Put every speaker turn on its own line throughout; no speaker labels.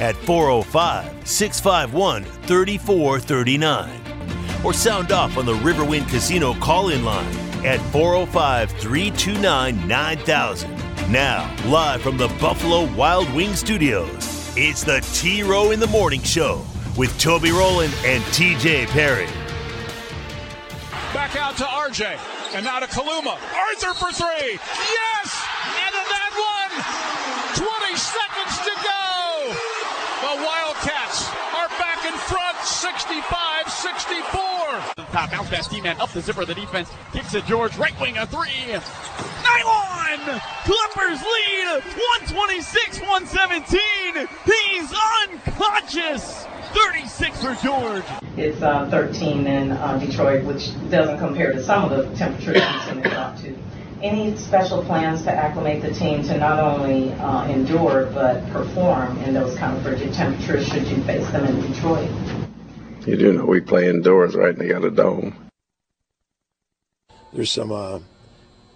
at 405 651 3439 or sound off on the Riverwind Casino call in line at 405 329 9000. Now, live from the Buffalo Wild Wing Studios, it's the T Row in the Morning Show with Toby Rowland and TJ Perry.
Back out to RJ. And now to Kaluma. Arthur for three. Yes! And that one. 20 seconds to go. The Wildcats are back in front 65 64.
Top bounce pass, D-man up the zipper of the defense. Kicks it George. Right wing a three. Nylon! Clippers lead 126 117. He's unconscious. 36 for George.
It's uh, 13 in uh, Detroit, which doesn't compare to some of the temperatures we've seen it up to. Any special plans to acclimate the team to not only uh, endure but perform in those kind of frigid temperatures should you face them in Detroit?
You do know we play indoors, right? And they got a dome.
There's some uh,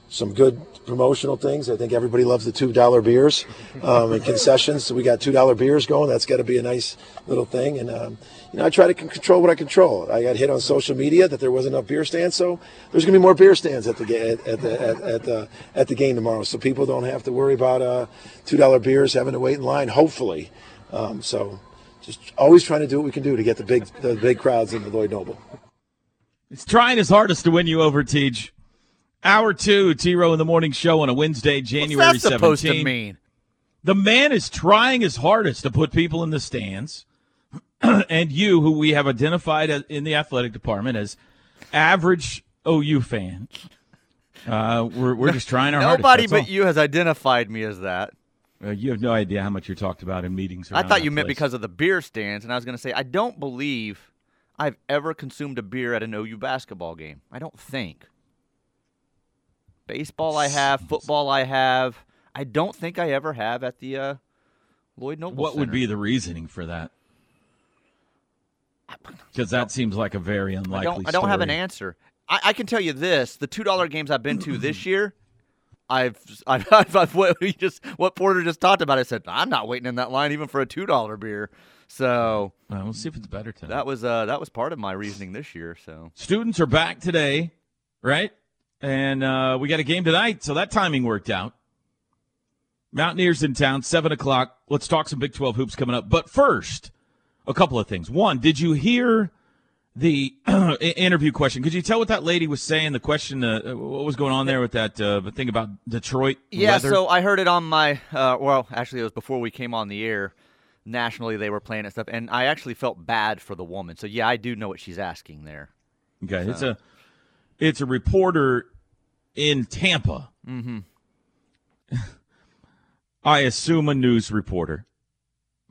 some good promotional things. I think everybody loves the two dollar beers um, and concessions. So we got two dollar beers going. That's got to be a nice little thing. And um, you know, I try to control what I control. I got hit on social media that there wasn't enough beer stands, so there's going to be more beer stands at the at, at the at, at, the at the game tomorrow, so people don't have to worry about uh, two dollar beers having to wait in line. Hopefully, um, so just always trying to do what we can do to get the big the big crowds in the Lloyd Noble.
He's trying his hardest to win you over, Teach. Hour two, T Row in the Morning Show on a Wednesday, January
What's that supposed to
17.
mean?
The man is trying his hardest to put people in the stands. and you, who we have identified in the athletic department as average OU fan, uh, we're, we're just trying our
Nobody
hardest.
Nobody but
that's
you has identified me as that.
Uh, you have no idea how much you're talked about in meetings.
I thought you meant
place.
because of the beer stands, and I was going to say I don't believe I've ever consumed a beer at an OU basketball game. I don't think. Baseball, I have. Football, I have. I don't think I ever have at the uh, Lloyd Noble.
What would be the reasoning for that? Because that seems like a very
I
unlikely.
don't. I don't have an answer. I, I can tell you this: the two dollar games I've been to this year, I've, I've, I've, I've what we just what Porter just talked about. I said I'm not waiting in that line even for a two dollar beer. So
Well, we'll see if it's better tonight.
that was uh, that was part of my reasoning this year. So
Students are back today, right? And uh, we got a game tonight, so that timing worked out. Mountaineers in town, seven o'clock. Let's talk some Big Twelve hoops coming up. But first, a couple of things. One, did you hear the interview question? Could you tell what that lady was saying? The question, uh, what was going on there with that uh, thing about Detroit?
yeah,
weather?
so I heard it on my uh, well, actually it was before we came on the air. Nationally, they were playing it stuff, and I actually felt bad for the woman. So yeah, I do know what she's asking there.
Okay, it's a it's a reporter in Tampa.
Mm-hmm.
I assume a news reporter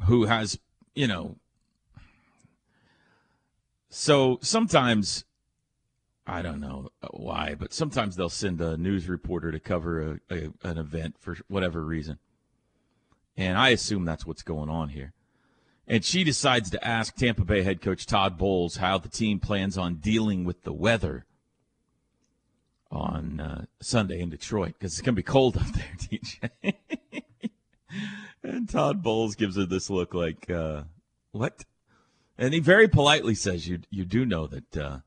who has, you know. So sometimes, I don't know why, but sometimes they'll send a news reporter to cover a, a, an event for whatever reason. And I assume that's what's going on here. And she decides to ask Tampa Bay head coach Todd Bowles how the team plans on dealing with the weather on uh, Sunday in Detroit because it's going to be cold up there, DJ. and Todd Bowles gives her this look like, uh, "What?" And he very politely says, "You you do know that uh,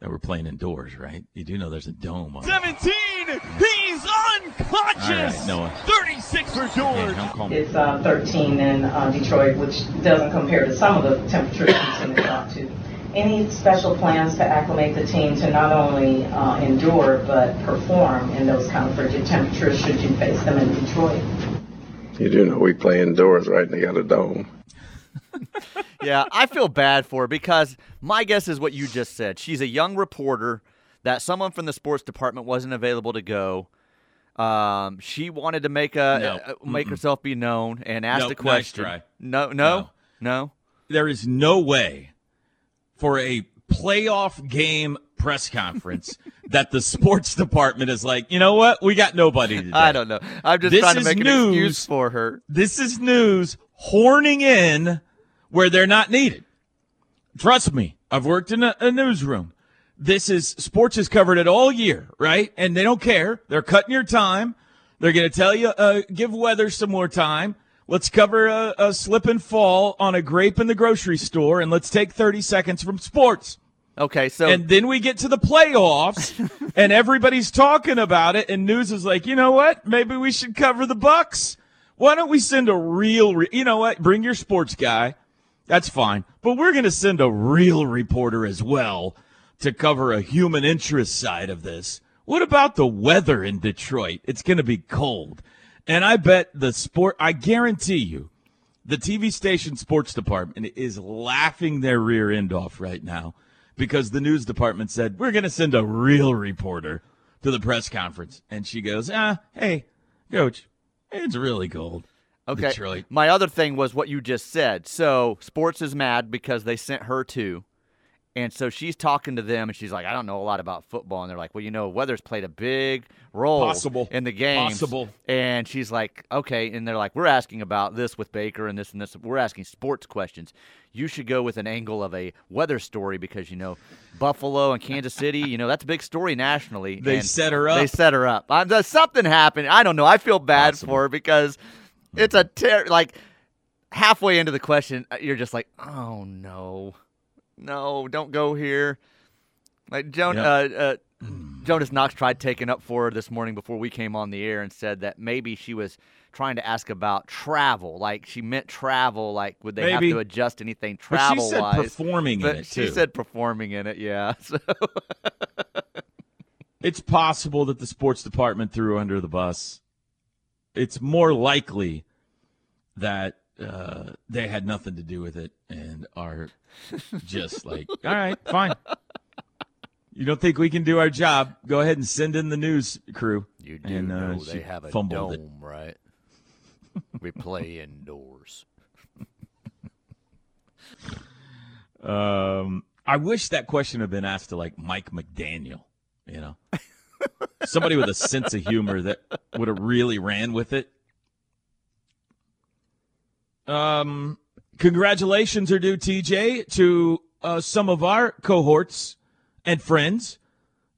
that we're playing indoors, right? You do know there's a dome on." 17. He's unconscious. All right, Noah.
36 for
Hey,
George.
don't call me.
It's uh, 13 in uh, Detroit, which doesn't compare to some of the temperatures we've seen it up to. Any special plans to acclimate the team to not only uh, endure but perform in those kind of frigid temperatures should you face them in Detroit?
You do know we play indoors, right? And they got a dome.
Yeah, I feel bad for her because my guess is what you just said. She's a young reporter that someone from the sports department wasn't available to go. Um, she wanted to make a
No.
uh, make herself be known and ask
Nope,
a
nice
question.
try.
No, no, no.
there is no way for a playoff game press conference that the sports department is like, you know what? We got nobody today.
I don't know. I'm just
This
trying to make an
news.
excuse for her.
This is news horning in where they're not needed. Trust me, I've worked in a, a newsroom. This is sports is covered it all year, right? And they don't care. They're cutting your time. They're going to tell you, uh, give weather some more time. Let's cover a, a slip and fall on a grape in the grocery store, and let's take 30 seconds from sports.
Okay, so
And then we get to the playoffs, and everybody's talking about it, and news is like, you know what? Maybe we should cover the Bucks. Why don't we send a real, re- you know what? Bring your sports guy. That's fine. But we're going to send a real reporter as well to cover a human interest side of this. What about the weather in Detroit? It's going to be cold. And I bet the sport, I guarantee you, the TV station sports department is laughing their rear end off right now because the news department said, we're going to send a real reporter to the press conference. And she goes, ah, hey, coach, it's really cold.
Okay. My other thing was what you just said. So sports is mad because they sent her to. And so she's talking to them, and she's like, "I don't know a lot about football." And they're like, "Well, you know, weather's played a big role
Possible.
in the game."
Possible.
And she's like, "Okay." And they're like, "We're asking about this with Baker and this and this. We're asking sports questions. You should go with an angle of a weather story because you know, Buffalo and Kansas City. You know, that's a big story nationally.
They set her up.
They set her up. I'm, something happened. I don't know. I feel bad
Possible.
for her because it's a ter- like halfway into the question, uh, you're just like, "Oh no." no, don't go here. Like Joan,
Yep.
uh, uh, Jonas Knox tried taking up for her this morning before we came on the air and said that maybe she was trying to ask about travel, like she meant travel, like would they
Maybe.
have to adjust anything travel?
But she said
wise?
performing
but
in it,
she
too.
said performing in it, yeah. So
It's possible that the sports department threw under the bus. It's more likely that uh, they had nothing to do with it and are just like, all right, fine. You don't think we can do our job? Go ahead and send in the news crew.
you do
And, uh,
know
she
they have a
fumbled it.
dome, right? we play indoors.
Um, I wish that question had been asked to like Mike McDaniel, you know, somebody with a sense of humor that would have really ran with it. Um, congratulations are due, TJ, to uh, some of our cohorts and friends,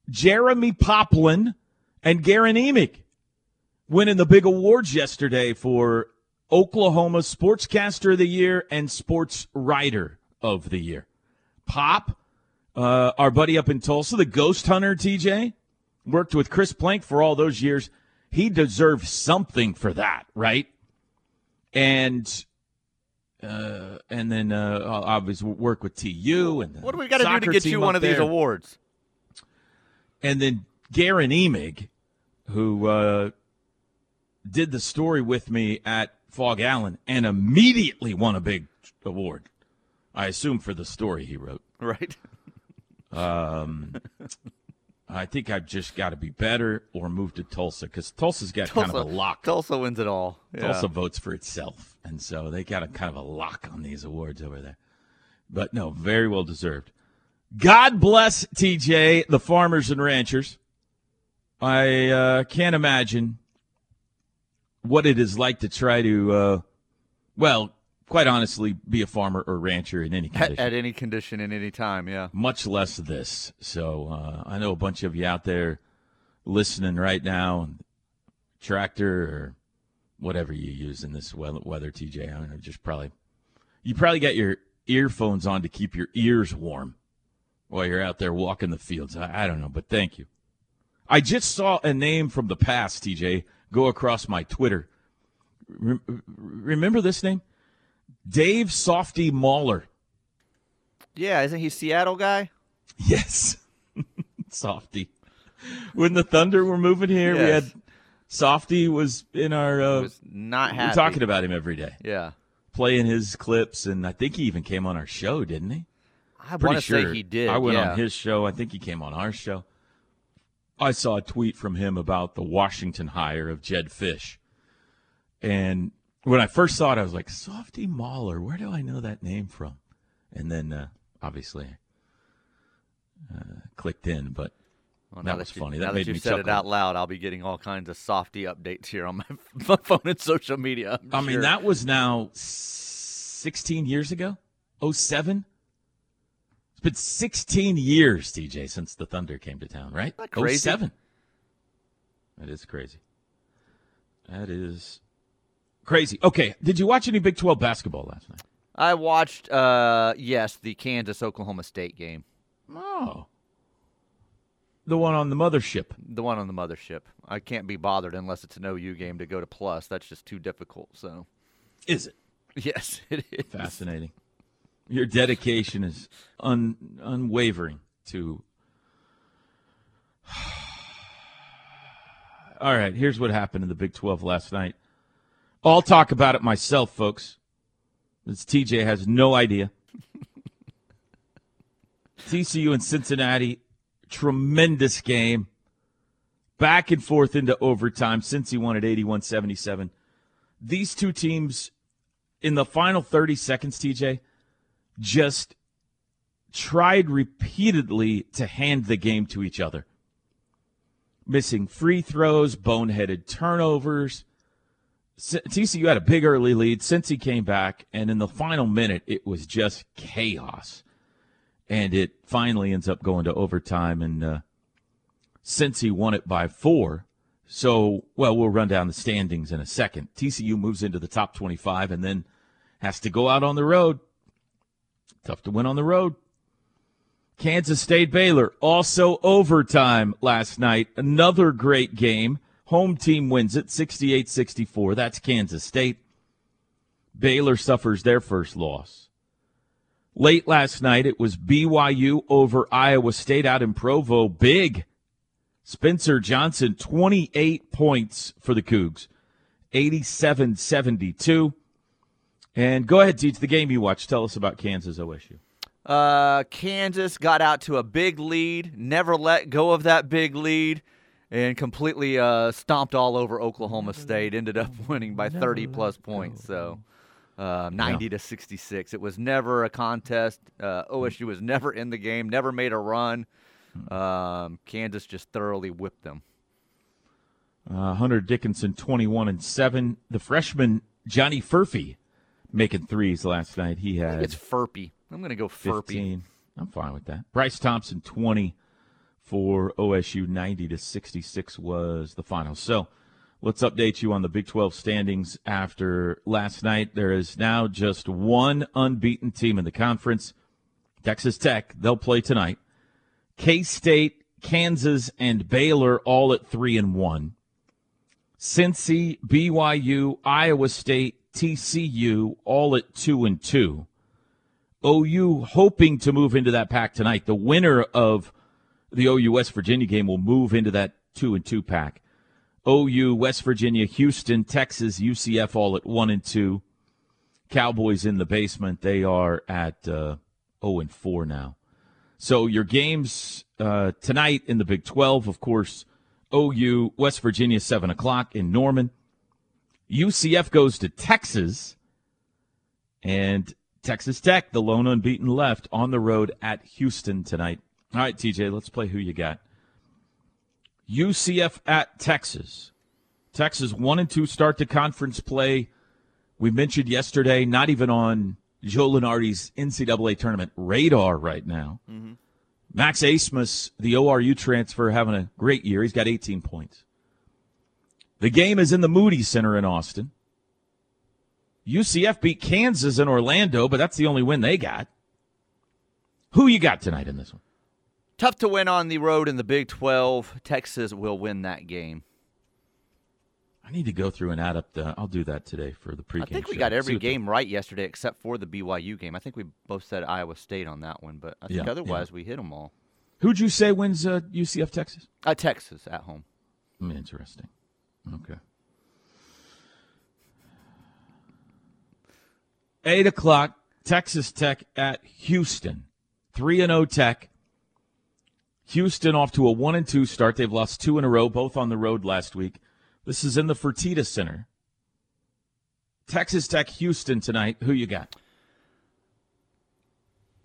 Jeremy Poplin and Guerin Emig, winning the big awards yesterday for Oklahoma Sportscaster of the Year and Sports Writer of the Year. Pop, uh, our buddy up in Tulsa, the ghost hunter, TJ, worked with Chris Plank for all those years. He deserves something for that, right? And uh, and then uh, obviously work with TU and
What do we got to do to get you one of these awards?
And then Guerin Emig, who uh, did the story with me at Phog Allen and immediately won a big award. I assume for the story he wrote.
Right?
Um, I think I've just got to be better or move to Tulsa because Tulsa's got kind of a lock.
Tulsa wins it all. Yeah.
Tulsa votes for itself, and so they got a kind of a lock on these awards over there. But no, very well deserved. God bless TJ, the farmers and ranchers. I uh, can't imagine what it is like to try to, uh, well, quite honestly, be a farmer or rancher in any
At,
condition
at any condition, in any time, yeah.
much less this. So uh, I know a bunch of you out there listening right now, tractor or whatever you use in this weather, weather TJ. I don't know, just probably you probably got your earphones on to keep your ears warm while you're out there walking the fields. I, I don't know, but thank you. I just saw a name from the past, TJ, go across my Twitter. Re- remember this name? Dave Softy Mahler.
Yeah, isn't he Seattle guy?
Yes. Softy. When the Thunder were moving here, we had Softy was in our uh,
was not
we
happy.
were talking about him every day.
Yeah.
Playing his clips and I think he even came on our show, didn't he?
I
Pretty
want to
sure
say he did.
I went
yeah.
on his show. I think he came on our show. I saw a tweet from him about the Washington hire of Jedd Fisch. And when I first saw it, I was like, Softy Mahler, where do I know that name from? and then uh, obviously uh, clicked in. But
Well,
That
now
was
you,
funny.
Now
That made me
said it
chuckle.
out loud, I'll be getting all kinds of softy updates here on my, my phone and social media. I'm
I mean, that was now 16 years ago, 07. It's been 16 years, TJ, since the Thunder came to town, right?
Isn't that crazy?
07. That is crazy. That is crazy. Okay, did you watch any Big 12 basketball last night?
I watched, uh, yes, the Kansas Oklahoma State game,
Oh. The one on the mothership.
the one on the mothership. I can't be bothered unless it's an OU game to go to plus. That's just too difficult. So,
Is it?
yes, it is.
Fascinating. Your dedication is un, unwavering to. All right, here's what happened in the Big 12 last night. I'll talk about it myself, folks. This TJ has no idea. TCU and Cincinnati, tremendous game. Back and forth into overtime. Cincy won at 81 77. These two teams in the final 30 seconds, TJ, just tried repeatedly to hand the game to each other. Missing free throws, boneheaded turnovers. TCU had a big early lead Cincy came back, and in the final minute, it was just chaos. And it finally ends up going to overtime, and uh, Cincy won it by four, so, well, we'll run down the standings in a second. TCU moves into the top 25 and then has to go out on the road. Tough to win on the road. Kansas State Baylor, also overtime last night. Another great game. Home team wins it 68 64. That's Kansas State. Baylor suffers their first loss. Late last night, it was BYU over Iowa State out in Provo. Big. Spencer Johnson, 28 points for the Cougs, 87 72. And go ahead, teach the game you watched. Tell us about Kansas OSU.
Uh, Kansas got out to a big lead, never let go of that big lead, and completely uh, stomped all over Oklahoma State. Ended up winning by 30 plus points, so uh, 90 to 66. It was never a contest. Uh, OSU was never in the game, never made a run. Um, Kansas just thoroughly whipped them.
Uh, Hunter Dickinson, 21 and 7. The freshman, Johnny Furphy, making threes last night. He
I think
had
it's Furpy. I'm gonna go Furpy.
15. I'm fine with that. Bryce Thompson, 20 for OSU, 90 to 66 was the final. So let's update you on the Big 12 standings after last night. There is now just one unbeaten team in the conference Texas Tech. They'll play tonight. K State, Kansas, and Baylor all at 3 and 1. Cincy, BYU, Iowa State, TCU all at 2 and 2. OU hoping to move into that pack tonight. The winner of the OU West Virginia game will move into that 2 and 2 pack. OU, West Virginia, Houston, Texas, UCF all at 1 and 2. Cowboys in the basement. They are at uh, 0 and 4 now. So your games uh, tonight in the Big 12, of course, OU, West Virginia, 7 o'clock in Norman. UCF goes to Texas. And Texas Tech, the lone unbeaten left, on the road at Houston tonight. All right, TJ, let's play who you got. UCF at Texas. Texas 1 and 2 start to conference play. We mentioned yesterday, not even on Joe Lunardi's NCAA tournament radar right now. Mm-hmm. Max Abmas, the ORU transfer, having a great year. He's got 18 points. The game is in the Moody Center in Austin. UCF beat Kansas in Orlando, but that's the only win they got. Who you got tonight in this one?
Tough to win on the road in the Big 12. Texas will win that game.
I need to go through and add up the. I'll do that today for the pregame.
I think we
show.
got every game right yesterday except for the BYU game. I think we both said Iowa State on that one, but I think
Yeah,
otherwise we hit them all.
Who'd you say wins uh, UCF Texas?
Uh, Texas at home.
Interesting. Okay. Eight o'clock. Texas Tech at Houston. Three and O Tech. Houston off to a one and two start. They've lost two in a row, both on the road last week. This is in the Fertitta Center. Texas Tech, Houston tonight. Who you got?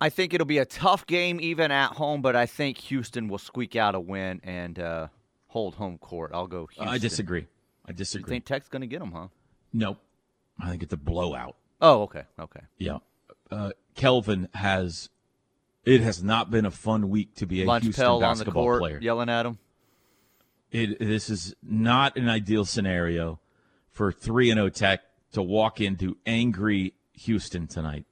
I think it'll be a tough game even at home, but I think Houston will squeak out a win and uh, hold home court. I'll go Houston.
I disagree. I disagree.
You think Tech's going to get them, huh?
nope. I think it's a blowout.
Oh, okay, okay.
Yeah. Uh, Kelvin has. It has not been a fun week to be a
Lunch
Houston
Pell on the
basketball
court
player.
yelling at him.
It, this is not an ideal scenario for 3 and 0 Tech to walk into angry Houston tonight.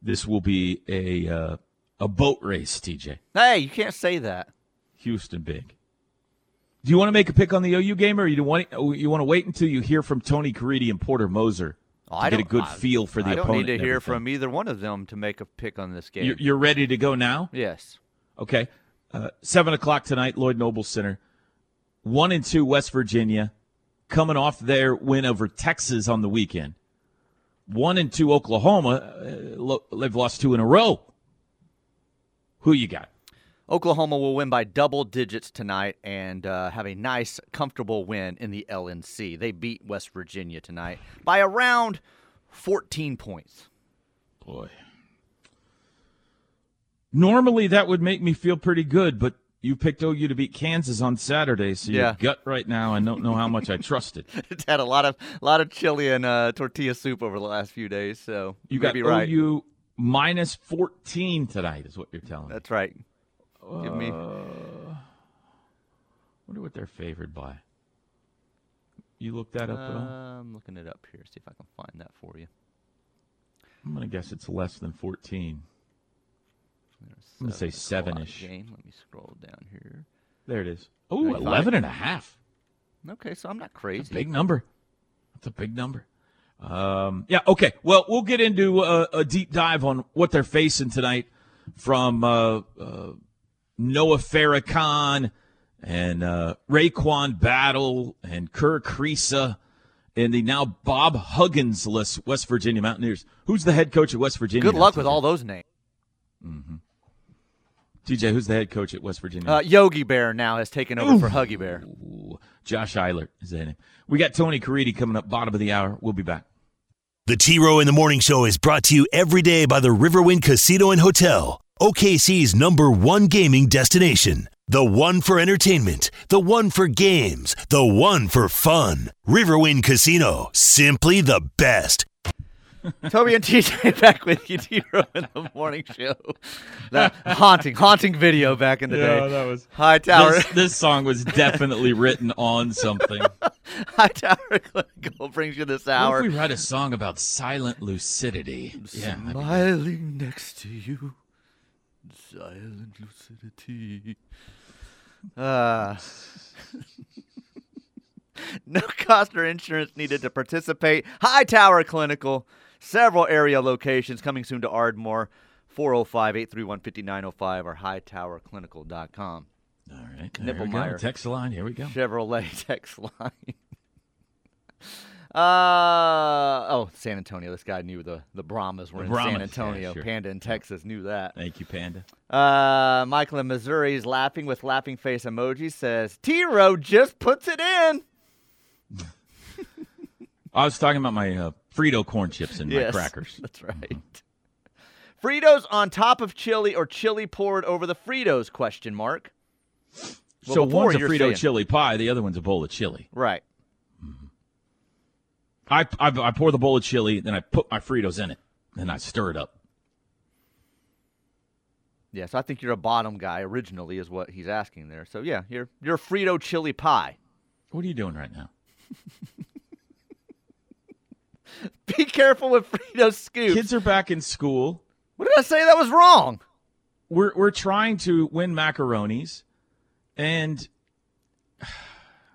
This will be a uh, a boat race, TJ.
Hey, you can't say that.
Houston big. Do you want to make a pick on the OU game, or you want you want to wait until you hear from Tony Caridi and Porter Moser
I
get a good
I-
feel for the
I don't need to hear
everything?
from either one of them to make a pick on this game.
You're, you're ready to go now.
yes.
Okay. Uh, Seven o'clock tonight, Lloyd Noble Center. One and two, West Virginia, coming off their win over Texas on the weekend. One and two, Oklahoma. Uh, lo- they've lost two in a row. Who you got?
Oklahoma will win by double digits tonight and uh, have a nice, comfortable win in the LNC. They beat West Virginia tonight by around 14 points.
Boy. Normally that would make me feel pretty good, but you picked OU to beat Kansas on Saturday, so
Yeah.
your gut right now, I don't know how much I trust it.
It's had a lot of lot of chili and uh, tortilla soup over the last few days, so
You
may
got
be right.
OU minus 14 tonight, is what you're telling me.
That's right. Give me.
wonder what they're favored by. You looked that up at all?
Uh, I'm looking it up here. See if I can find that for you.
I'm going to guess it's less than 14.
There's
I'm gonna say seven-ish.
Game. Let me scroll down here.
There it is. Oh, 11 and a half.
Okay, so I'm not crazy.
Big number. That's a big number. Um, yeah, okay. Well, we'll get into a, a deep dive on what they're facing tonight from uh, uh, Noah Farrakhan and uh, RaeQuan Battle and Kerr Kriisa and the now Bob Huggins-less West Virginia Mountaineers. Who's the head coach at West Virginia?
Good luck with all those names. Mm-hmm.
TJ, who's the head coach at West Virginia?
Uh, Yogi Bear now has taken over for Huggy Bear.
Ooh, Josh Eilert is that name. We got Tony Caridi coming up bottom of the hour. We'll be back.
The T Row in the Morning Show is brought to you every day by the Riverwind Casino and Hotel, OKC's number one gaming destination. The one for entertainment, the one for games, the one for fun. Riverwind Casino, simply the best.
Toby and TJ back with you, T-Row in the morning show. That haunting, haunting video back in the day.
that was.
High Tower,
This, this song was definitely written on something.
High Tower Clinical brings you this
What
hour.
if we write a song about silent lucidity? Yeah, that'd be-
Smiling next to you, silent lucidity. Uh, no cost or insurance needed to participate. High Tower Clinical, several area locations coming soon to Ardmore. 405 831 5905 or hightowerclinical.com.
all right. We Text line. Here we go.
Chevrolet text line. Uh oh, San Antonio. This guy knew the the Brahmas were
The
in
Brahmas,
San
yeah,
Antonio.
sure.
Panda in Texas knew that.
Thank you, Panda.
Uh, Michael in Missouri is laughing with laughing face emoji. Says T Row just puts it in.
I was talking about my uh, Frito corn chips and my crackers.
That's right. Fritos on top of chili or chili poured over the Fritos? Question mark. Well,
so one's a Frito
saying-
chili pie. The other one's a bowl of chili.
Right.
I, I I pour the bowl of chili, then I put my Fritos in it, then I stir it up.
Yes, I think you're a bottom guy originally, is what he's asking there. So yeah, you're you're a Frito chili pie.
What are you doing right now?
Be careful with Frito scoops.
Kids are back in school.
What did I say that was wrong?
We're we're trying to win Marconis, and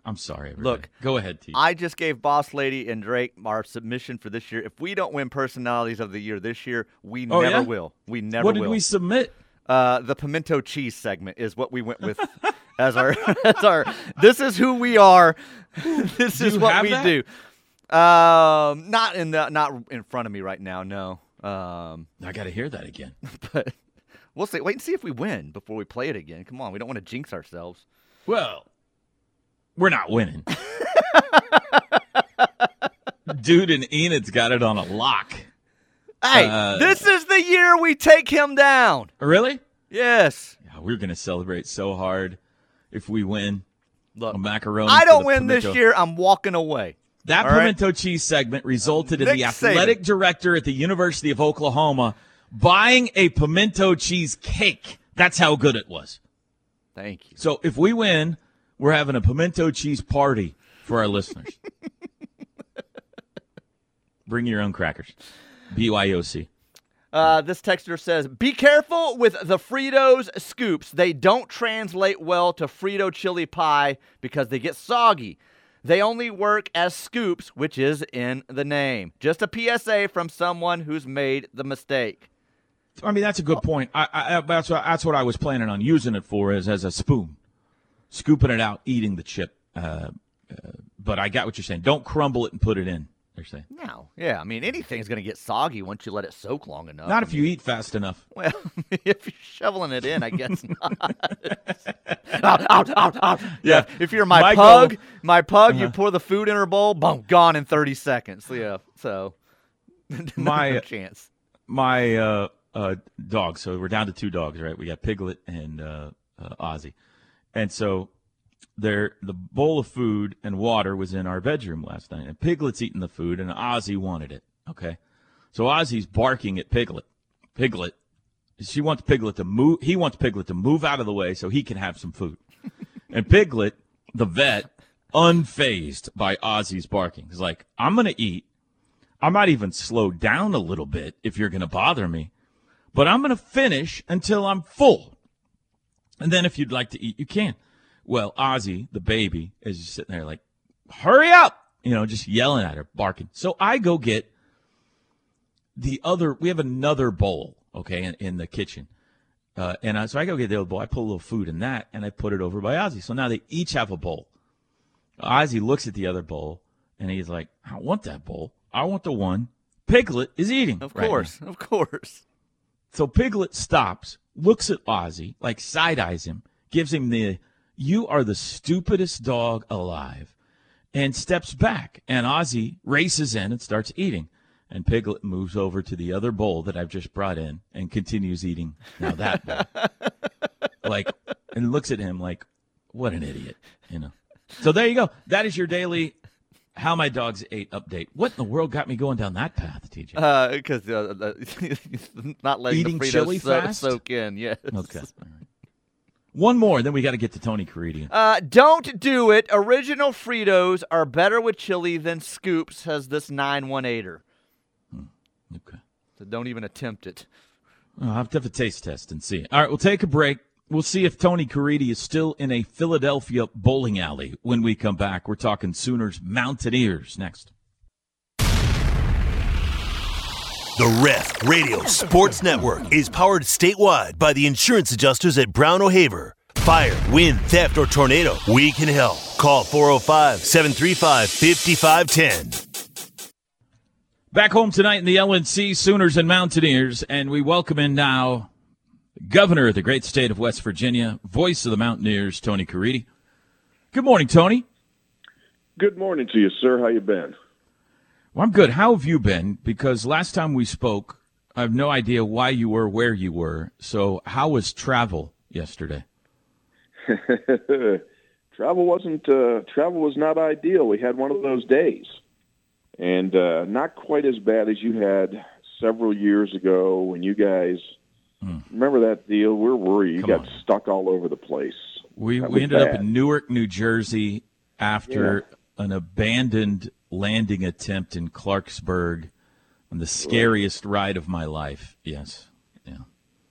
I'm sorry. Everybody.
Look,
go ahead, T.
I just gave Boss Lady and Drake our submission for this year. If we don't win personalities of the year this year, we
Oh,
never
yeah?
will. We never
what did
will.
we submit?
Uh, the pimento cheese segment is what we went with as our as our. This is who we are. this
Do
is what we
that?
do. Um, not in the not in front of me right now. No. Um,
I got to hear that again.
but we'll see. Wait and see if we win before we play it again. Come on, we don't want to jinx ourselves.
Well, we're not winning. Dude and Enid's got it on a lock.
Hey,
Uh,
this is the year we take him down.
Really?
Yes.
Yeah, we're gonna celebrate so hard if we win.
Look,
A Marconi.
I don't win this year. I'm walking away.
That
All right.
pimento cheese segment resulted in
Nick
the
Saban.
athletic director at the University of Oklahoma buying a pimento cheese cake. That's how good it was.
Thank you.
So if we win, we're having a pimento cheese party for our listeners. Bring your own crackers. BYOC.
Uh, this texter says, "Be careful with the Fritos scoops. They don't translate well to Frito chili pie because they get soggy. They only work as scoops, which is in the name. Just a PSA from someone who's made the mistake."
I mean, that's a good point. I, I, that's, what, that's what I was planning on using it for, is as a spoon, scooping it out, eating the chip. Uh, uh, but I got what you're saying. Don't crumble it and put it in. They're saying
No, yeah, I mean anything's gonna get soggy once you let it soak long enough.
not
I
if you eat fast enough.
Well, if you're shoveling it in, I guess not. out, out, out, out.
Yeah.
If you're my,
My
pug,
goal-
my pug, you
Uh-huh.
pour the food in her bowl, boom, gone in 30 seconds. Yeah. So, no
My-
chance.
my uh, uh, dogs. So we're down to two dogs, right? We got Piglet and uh, uh, Ozzy, and so there, the bowl of food and water was in our bedroom last night, and Piglet's eating the food, and Ozzy wanted it. Okay, so Ozzy's barking at Piglet. Piglet, she wants Piglet to move. He wants Piglet to move out of the way so he can have some food. and Piglet, the vet, unfazed by Ozzy's barking, is like, "I'm gonna eat." I might even slow down a little bit if you're going to bother me, but I'm going to finish until I'm full. And then if you'd like to eat, you can. Well, Ozzy, the baby, is just sitting there like, hurry up, you know, just yelling at her, barking. So I go get the other, we have another bowl, okay, in, in the kitchen. Uh, and I, so I go get the other bowl. I put a little food in that and I put it over by Ozzy. So now they each have a bowl. Ozzy looks at the other bowl and he's like, I don't want that bowl. I want the one Piglet is eating.
Of
right now."
course. Of course.
So Piglet stops, looks at Ozzy, like side eyes him, gives him the "You are the stupidest dog alive," and steps back. And Ozzy races in and starts eating. And Piglet moves over to the other bowl that I've just brought in and continues eating now that bowl. like, and looks at him like, "What an idiot," you know. So there you go. That is your daily how my dogs ate update. What in the world got me going down that path, TJ?
Because uh, the- not letting
Eating
the Fritos
chili
so-
fast?
soak in. Yes.
Okay. All right. One more, then we got to get to Tony Caridi.
Uh, don't do it. Original Fritos are better with chili than scoops, says this 918er.
Okay.
So don't even attempt it.
I'll have to have a taste test and see. All right, we'll take a break. We'll see if Tony Caridi is still in a Philadelphia bowling alley when we come back. We're talking Sooners Mountaineers next.
The Ref Radio Sports Network is powered statewide by the insurance adjusters at Brown O'Haver. Fire, wind, theft, or tornado, we can help. Call 405 735 5510.
Back home tonight in the LNC, Sooners and Mountaineers, and we welcome in now Governor of the great state of West Virginia, voice of the Mountaineers, Tony Caridi. Good morning, Tony.
Good morning to you, sir. How you been?
Well, I'm good. How have you been? Because last time we spoke, I have no idea why you were where you were. So, how was travel yesterday?
travel wasn't uh, travel was not ideal. We had one of those days, and uh, not quite as bad as you had several years ago when you guys remember that deal. Where were you? You
Hmm. Come
got
on.
stuck all over the place.
We
That
we ended up in Newark, New Jersey, after an abandoned landing attempt in Clarksburg, on the scariest ride of my life. Yes, yeah.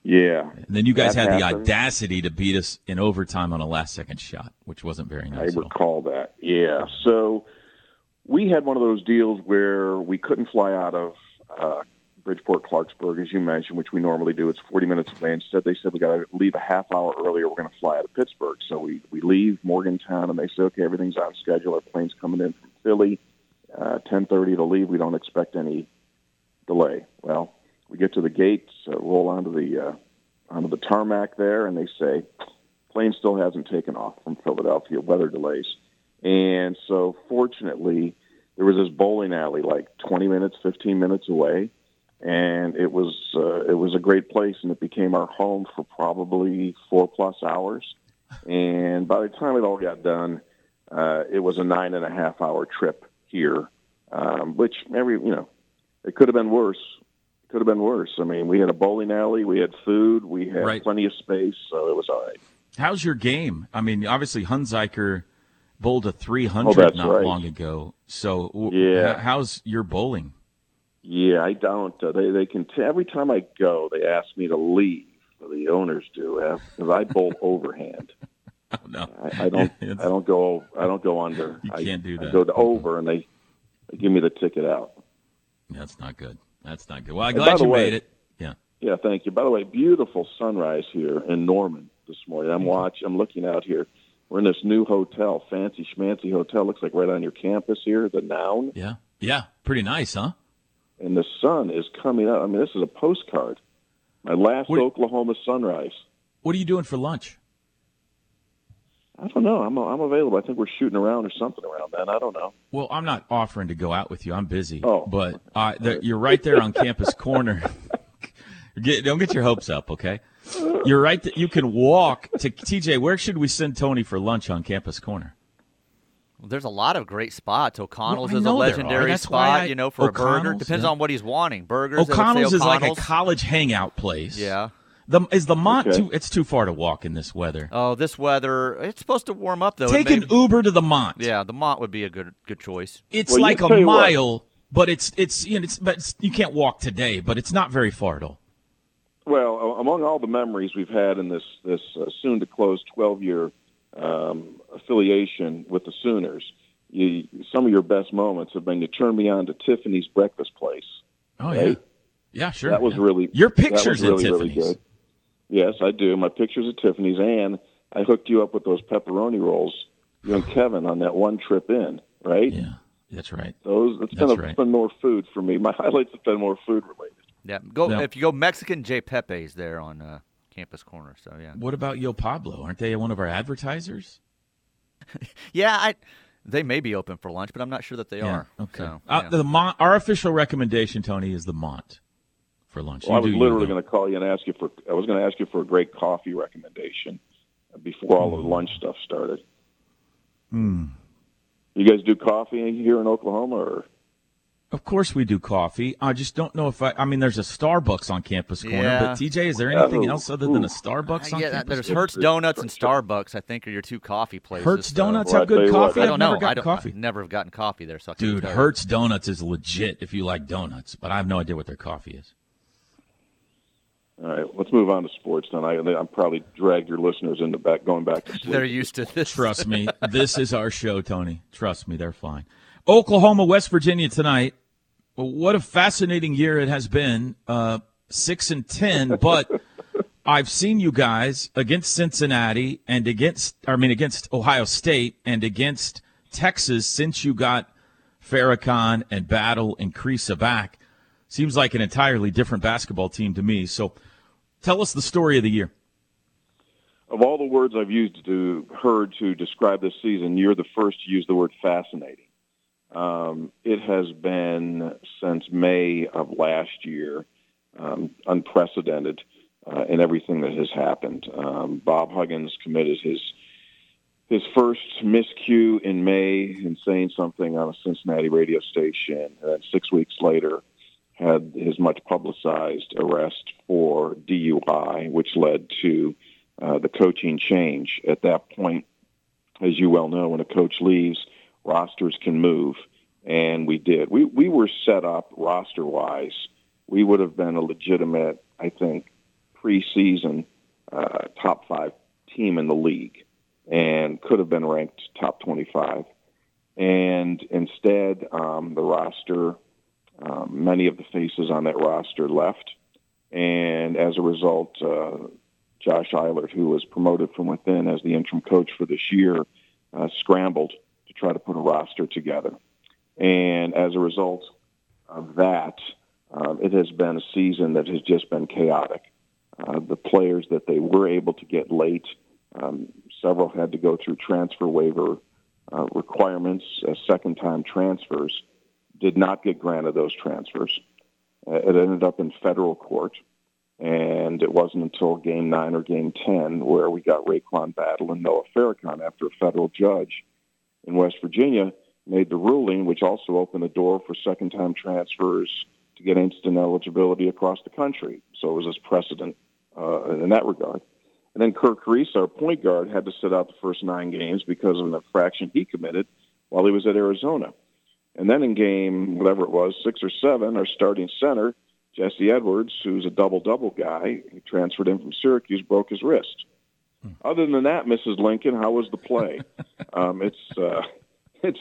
Yeah,
And then you guys had the audacity to beat us in overtime on a last-second shot, which wasn't very
I
nice. all.
recall that. Yeah. So we had one of those deals where we couldn't fly out of uh, Bridgeport, Clarksburg, as you mentioned, which we normally do. It's 40 minutes away. Instead, they said we got to leave a half hour earlier. We're going to fly out of Pittsburgh. So we we leave Morgantown, and they say, okay, everything's on schedule. Our plane's coming in from Philly, uh, 10:30 to leave. We don't expect any delay. Well, we get to the gates, uh, roll onto the uh, onto the tarmac there, and they say plane still hasn't taken off from Philadelphia. Weather delays, and so fortunately, there was this bowling alley like 20 minutes, 15 minutes away, and it was uh, it was a great place, and it became our home for probably four plus hours. And by the time it all got done, uh, it was a nine and a half hour trip here, um, which every you know, it could have been worse. It could have been worse. I mean, we had a bowling alley, we had food, we had
Right.
plenty of space, so it was all right.
How's your game? I mean, obviously Hunziker bowled a 300
Oh,
not
right.
long ago. So,
Yeah.
how's your bowling?
Yeah, I don't. Uh, they they can t- every time I go, they ask me to leave. The owners do because I bowl overhand.
Oh no,
I, I don't.
It's-
I don't go. I don't go under.
You
I,
can't do that.
I go to over, and they, they give me the ticket out.
That's not good. That's not good. Well, I'm glad you
way-
made it. Yeah.
Yeah, thank you. By the way, beautiful sunrise here in Norman this morning. I'm watching. I'm looking out here. We're in this new hotel, fancy schmancy hotel. Looks like right on your campus here, the Noun,
Yeah. Yeah. Pretty nice, huh?
And the sun is coming up. I mean, this is a postcard. My last
What-
Oklahoma sunrise.
What are you doing for lunch?
I don't know. I'm I'm available. I think we're shooting around or something around then. I don't know.
Well, I'm not offering to go out with you. I'm busy.
Oh.
But uh, the, you're right there on campus corner. Get, don't get your hopes up, okay? You're right. That you can walk to TJ. Where should we send Tony for lunch on campus corner?
There's a lot of great spots. O'Connell's
Well,
is a
know there are.
legendary spot,
I-
you know, for a burger. Depends
yeah.
on what he's wanting. Burgers. I would say
O'Connell's is like a college hangout place.
Yeah.
The, is the Mont
Okay.
too? It's too far to walk in this weather.
Oh, this weather. It's supposed to warm up though. It
Take
may-
an Uber to the Mont.
Yeah, the Mont would be a good good choice.
It's
Well,
like a
tell you what.
mile, but it's it's you know it's but it's, you can't walk today, but it's not very far at all.
Well, among all the memories we've had in this this uh, soon to close 12 year um, affiliation with the Sooners, you, some of your best moments have been to turn me on to Tiffany's Breakfast Place.
Oh
Right?
yeah, yeah, sure.
That was
yeah.
really
your
that was
pictures
really,
at
really
Tiffany's.
good. Yes, I do. My pictures at Tiffany's, and I hooked you up with those pepperoni rolls. You and Kevin on that one trip in, right?
Yeah, that's right.
Those it's
That's
been,
right.
it's been more food for me. My highlights have been more food related.
Yeah, go
Now-
if you go Mexican J Pepe's there on uh, Campus Corner. So yeah,
What about Yo Pablo? Aren't they one of our advertisers?
yeah. I they may be open for lunch, but I'm not sure that they are.
Okay.
So,
uh,
yeah.
The Mont. Our official recommendation, Tony, is the Mont for lunch.
Well, I was literally going to call you and ask you for. I was going to ask you for a great coffee recommendation before all the lunch stuff started.
Hmm.
You guys do coffee here in Oklahoma, or
Of course, we do coffee. I just don't know if I. I mean, there's a Starbucks on campus corner,
Yeah.
but TJ, is there anything
Oh,
else other than a
ooh.
Starbucks
Uh,
on
yeah,
campus?
there's
corner?
Hurts Donuts and Starbucks. I think are your two coffee places.
Hertz
so-
Donuts
Well,
have good
you what,
coffee.
I
I've
don't
never
know. I
gotten
don't.
coffee.
I never have gotten coffee there, so I
Dude,
tell.
Hurts Donuts is legit if you like donuts, but I have no idea what their coffee is.
all right, let's move on to sports. Then I, I'm probably dragged your listeners into back going back to sleep.
They're used to this.
Trust me, this is our show, Tony. Trust me, they're fine. Oklahoma, West Virginia tonight. Well, what a fascinating year it has been. Uh, six and ten, but I've seen you guys against Cincinnati and against, I mean, against Ohio State and against Texas since you got Farrakhan and Battle and Kriisa back. Seems like an entirely different basketball team to me. So, tell us the story of the year.
Of all the words I've used to heard to describe this season, you're the first to use the word fascinating. Um, it has been since May of last year um, unprecedented uh, in everything that has happened. Um, Bob Huggins committed his his first miscue in May in saying something on a Cincinnati radio station, and then six weeks later had his much publicized arrest for DUI, which led to uh, the coaching change. At that point, as you well know, when a coach leaves, rosters can move, and we did. We we were set up roster wise. We would have been a legitimate, I think, preseason uh, top five team in the league, and could have been ranked top twenty five. And instead, um, the roster, um, many of the faces on that roster left, and as a result, uh, Josh Eilert, who was promoted from within as the interim coach for this year, uh, scrambled try to put a roster together. And as a result of that, um, it has been a season that has just been chaotic. Uh, the players that they were able to get late, um, several had to go through transfer waiver uh, requirements second time transfers, did not get granted those transfers. It ended up in federal court, and it wasn't until Game Nine or Game Ten where we got RaeQuan Battle and Noah Farrakhan after a federal judge in West Virginia made the ruling, which also opened the door for second-time transfers to get instant eligibility across the country. So it was this precedent uh, in that regard. And then Kerr Kriisa, our point guard, had to sit out the first nine games because of an infraction he committed while he was at Arizona. And then in game, whatever it was, six or seven, our starting center, Jesse Edwards, who's a double double guy, he transferred in from Syracuse, broke his wrist. Hmm. Other than that, Mrs. Lincoln, how was the play? um, it's uh, it's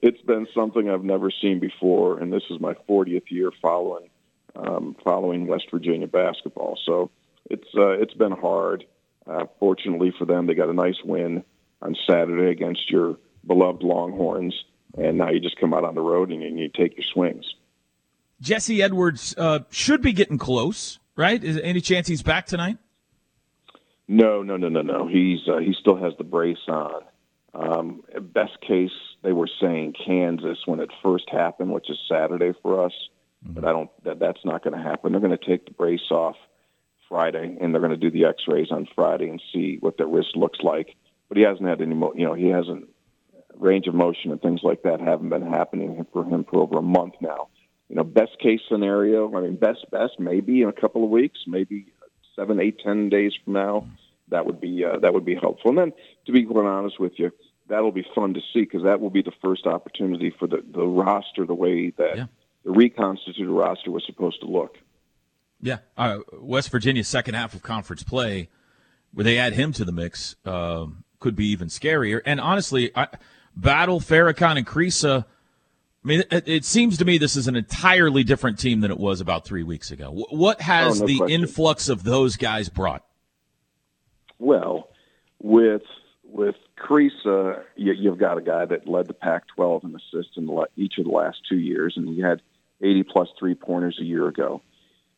it's been something I've never seen before, and this is my 40th year following um, following West Virginia basketball. So it's uh, it's been hard. Uh, fortunately for them, they got a nice win on Saturday against your beloved Longhorns, and now you just come out on the road and you, and you take your swings.
Jesse Edwards uh, should be getting close, right? Is any chance he's back tonight?
No, no, no, no, no. He's uh, he still has the brace on. Um, best case, they were saying Kansas when it first happened, which is Saturday for us. Mm-hmm. But I don't. That, that's not going to happen. They're going to take the brace off Friday, and they're going to do the X-rays on Friday and see what the wrist looks like. But he hasn't had any. Mo- you know, he hasn't range of motion and things like that haven't been happening for him for over a month now. You know, best case scenario. I mean, best best maybe in a couple of weeks, maybe seven, eight, ten days from now. That would be uh, that would be helpful. And then, to be quite honest with you, that'll be fun to see because that will be the first opportunity for the, the roster the way that yeah. the reconstituted roster was supposed to look.
Yeah, uh, West Virginia's second half of conference play, where they add him to the mix, uh, could be even scarier. And honestly, I, Battle Farrakhan and Kriisa. I mean, it, it, seems to me this is an entirely different team than it was about three weeks ago. What has oh, no the question. influx of those guys brought?
Well, with with Kriisa, you, you've got a guy that led the Pac-12 in assists in each of the last two years, and he had 80 plus three pointers a year ago.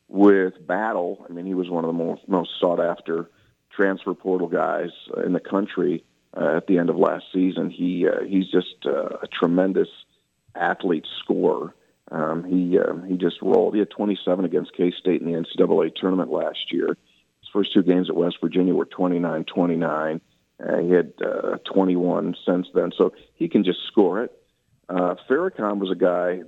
With Battle, I mean, he was one of the most, most sought after transfer portal guys in the country uh, at the end of last season. He uh, he's just uh, a tremendous athlete scorer. Um, he uh, he just rolled. He had 27 against K State in the NCAA tournament last year. His first two games at West Virginia were 29-29. Uh, he had uh, 21 since then, so he can just score it. Uh, Farrakhan was a guy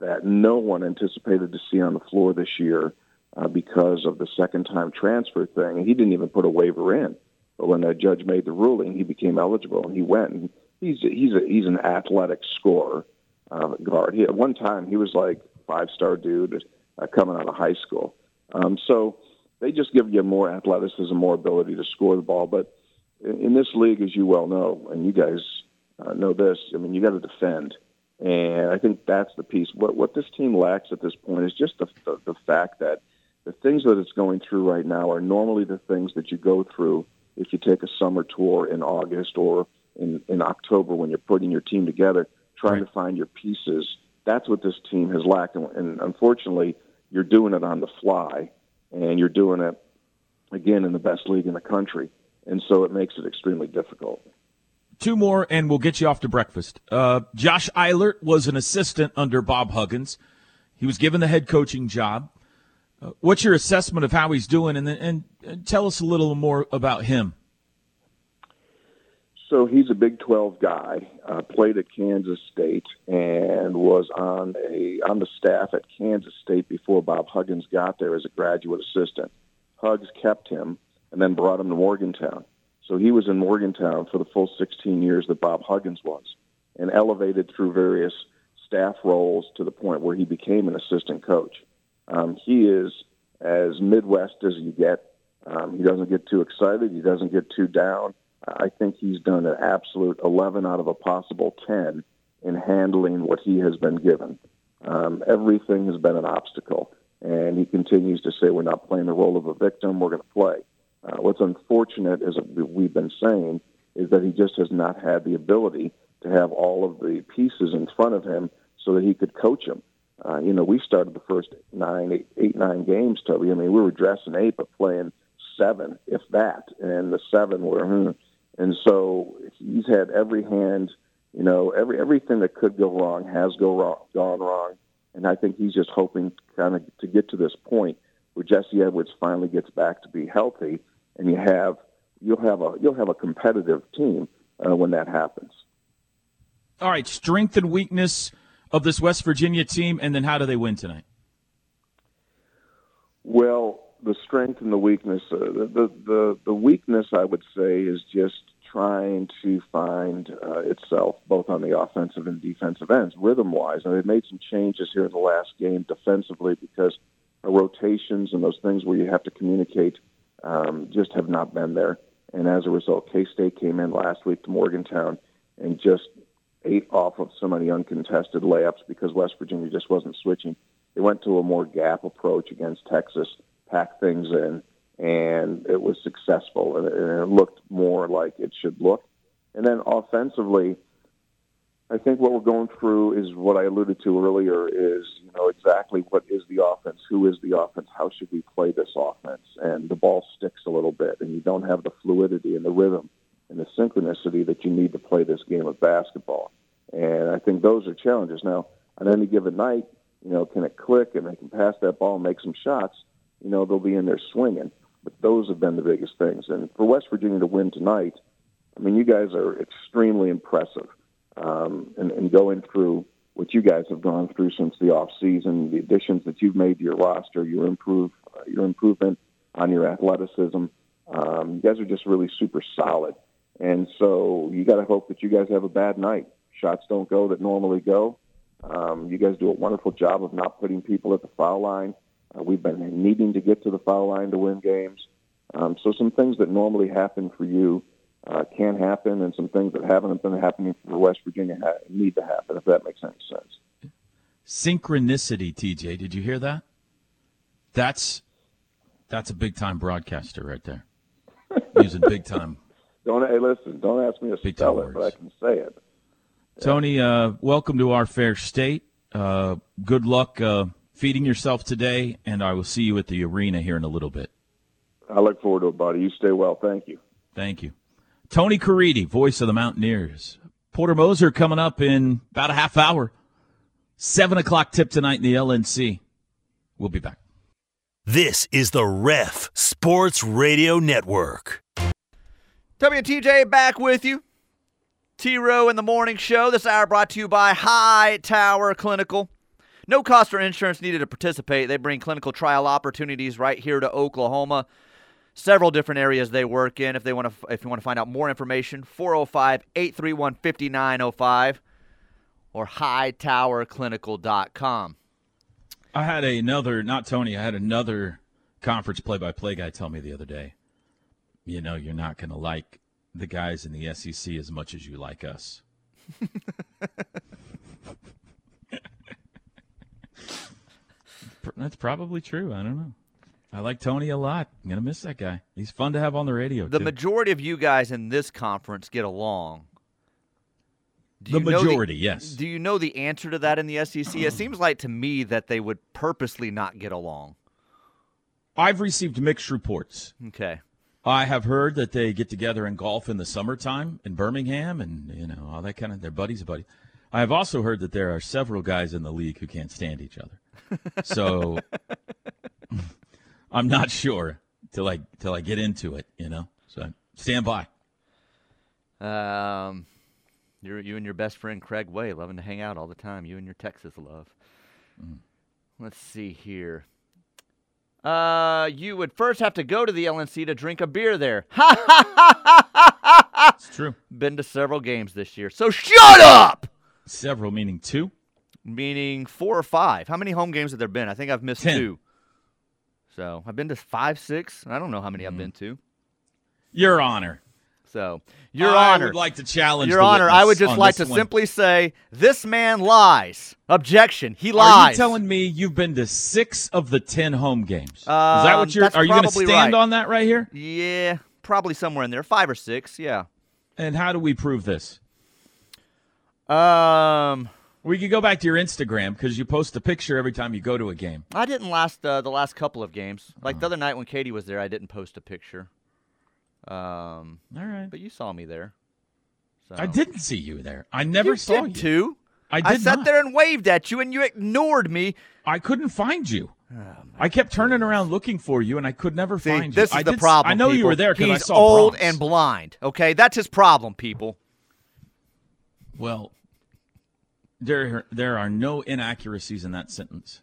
that no one anticipated to see on the floor this year uh, because of the second time transfer thing. He didn't even put a waiver in. But when the judge made the ruling, he became eligible and he went. And he's he's a, he's an athletic scorer uh, guard. He, at one time, he was like five star dude uh, coming out of high school. Um, so they just give you more athleticism, more ability to score the ball. But in, in this league, as you well know, and you guys uh, know this, I mean, you got to defend. And I think that's the piece. What what this team lacks at this point is just the, the the fact that the things that it's going through right now are normally the things that you go through if you take a summer tour in August or in, in October when you're putting your team together, trying right. to find your pieces. That's what this team has lacked. And, and unfortunately, you're doing it on the fly, and you're doing it, again, in the best league in the country. And so it makes it extremely difficult.
Two more, and we'll get you off to breakfast. Uh, Josh Eilert was an assistant under Bob Huggins. He was given the head coaching job. Uh, what's your assessment of how he's doing, and, and, and tell us a little more about him?
So he's a Big 12 guy. Uh, played at Kansas State and was on a on the staff at Kansas State before Bob Huggins got there as a graduate assistant. Hugs kept him and then brought him to Morgantown. So he was in Morgantown for the full 16 years that Bob Huggins was, and elevated through various staff roles to the point where he became an assistant coach. Um, he is as Midwest as you get. Um, he doesn't get too excited. He doesn't get too down. I think he's done an absolute 11 out of a possible 10 in handling what he has been given. Um, everything has been an obstacle, and he continues to say, We're not playing the role of a victim, we're going to play. Uh, what's unfortunate, as we've been saying, is that he just has not had the ability to have all of the pieces in front of him so that he could coach them. Uh, you know, we started the first nine, eight, eight, nine games, Toby. I mean, we were dressing eight, but playing seven, if that. And the seven were, hmm. And so he's had every hand, you know, every everything that could go wrong has go wrong, gone wrong. And I think he's just hoping kind of to get to this point where Jesse Edwards finally gets back to be healthy, and you have you'll have a you'll have a competitive team uh, when that happens.
All right, strength and weakness of this West Virginia team, and then how do they win tonight?
Well, the strength and the weakness. Uh, the, the the weakness, I would say, is just trying to find uh, itself both on the offensive and defensive ends, rhythm wise. And they've made some changes here in the last game defensively because rotations and those things where you have to communicate um, just have not been there. And as a result, K State came in last week to Morgantown and just ate off of so many uncontested layups because West Virginia just wasn't switching. They went to a more gap approach against Texas, packed things in, and it was successful, and it looked more like it should look. And then offensively, I think what we're going through is what I alluded to earlier is, you know, exactly what is the offense, who is the offense, how should we play this offense? And the ball sticks a little bit, and you don't have the fluidity and the rhythm and the synchronicity that you need to play this game of basketball. And I think those are challenges. Now, on any given night, you know, can it click and they can pass that ball and make some shots? You know, they'll be in there swinging. But those have been the biggest things. And for West Virginia to win tonight, I mean, you guys are extremely impressive. Um, and, and going through what you guys have gone through since the off season, the additions that you've made to your roster, your improve, uh, your improvement on your athleticism. Um, you guys are just really super solid. And so you got to hope that you guys have a bad night. Shots don't go that normally go. Um, you guys do a wonderful job of not putting people at the foul line. Uh, we've been needing to get to the foul line to win games. Um, so some things that normally happen for you uh, can happen, and some things that haven't been happening for West Virginia ha- need to happen, if that makes any sense.
Synchronicity, TJ. Did you hear that? That's that's a big time broadcaster right there. Using big time.
Don't hey, listen. Don't ask me to
Big
spell it, but. I can say it.
Tony, uh, welcome to our fair state. Uh, good luck uh, feeding yourself today, and I will see you at the arena here in a little bit.
I look forward to it, buddy. You stay well. Thank you.
Thank you. Tony Caridi, voice of the Mountaineers. Porter Moser coming up in about a half hour. Seven o'clock tip tonight in the LNC. We'll be back.
This is the Ref Sports Radio Network.
WTJ back with you. T Row in the morning show. This hour brought to you by Hightower Clinical. No cost or insurance needed to participate. They bring clinical trial opportunities right here to Oklahoma. Several different areas they work in. If they want to, if you want to find out more information, 405-831-5905 or hightowerclinical.com.
I had another, not Tony, I had another conference play by play guy tell me the other day, you know, you're not going to like the guys in the SEC as much as you like us. That's probably true. I don't know. I like Tony a lot. I'm going to miss that guy. He's fun to have on the radio.
The
too.
majority of you guys in this conference get along. Do
The majority, yes.
Do you know the answer to that in the SEC? it seems like to me that they would purposely not get along.
I've received mixed reports.
Okay.
I have heard that they get together and golf in the summertime in Birmingham, and you know all that kind of. They're buddies, buddy. I have also heard that there are several guys in the league who can't stand each other. So I'm not sure till I till I get into it. You know, so stand by.
Um, you're you and your best friend Craig Way loving to hang out all the time. You and your Texas love. Let's see here. Uh, you would first have to go to the LNC to drink a beer there. Ha ha ha ha ha!
It's true.
Been to several games this year, so shut up.
Several meaning two.
Meaning four or five. How many home games have there been? I think I've missed
Ten.
two. So I've been to five, six. I don't know how many I've been to.
Your Honor.
So your
I
honor.
would like to challenge.
Your Honor, I would just like to
one.
simply say this man lies. Objection. He lies.
Are you telling me you've been to six of the ten home games? Is that
Um,
what you're?
that's
Are you going to stand
right.
on that right here?
Yeah, probably somewhere in there. Five or six. Yeah.
And how do we prove this?
Um,
We could go back to your Instagram because you post a picture every time you go to a game.
I didn't last uh, the last couple of games. Like
Uh-huh.
the other night when Katie was there, I didn't post a picture. Um,
All right.
but you saw me there. So.
I didn't see you there. I never
You
saw you.
too.
I
I sat
not.
there and waved at you, and you ignored me.
I couldn't find you. I kept turning around looking for you, and I could never
See,
find you.
this is
I
the
did
problem.
I know you were there because I
He's
saw
old
Bronx.
and blind. Okay, that's his problem, people.
Well, there there are no inaccuracies in that sentence.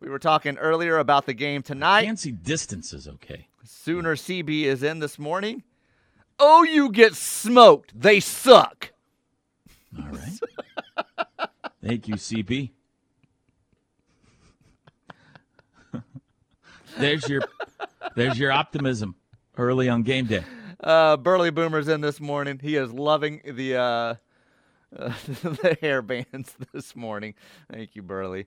We were talking earlier about the game
I
tonight.
can't see distances. Okay.
Sooner CB is in this morning. Oh, you get smoked. They suck.
All right. Thank you, CB. there's your there's your optimism early on game day.
Uh, Burley Boomer's in this morning. He is loving the uh, uh, the hair bands this morning. Thank you, Burley.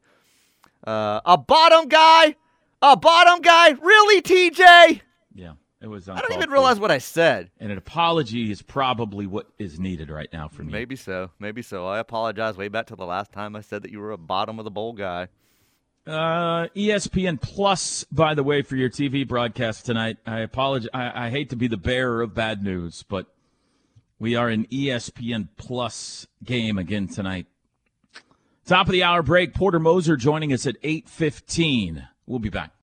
Uh, a bottom guy, a bottom guy. Really, TJ?
Yeah, it was.
I don't even realize what I said.
And an apology is probably what is needed right now for me.
Maybe so. Maybe so. I apologize way back to the last time I said that you were a bottom of the bowl guy.
Uh, ESPN Plus, by the way, for your TV broadcast tonight. I apologize. I, I hate to be the bearer of bad news, but we are an ESPN Plus game again tonight. Top of the hour break. Porter Moser joining us at eight fifteen. We'll be back.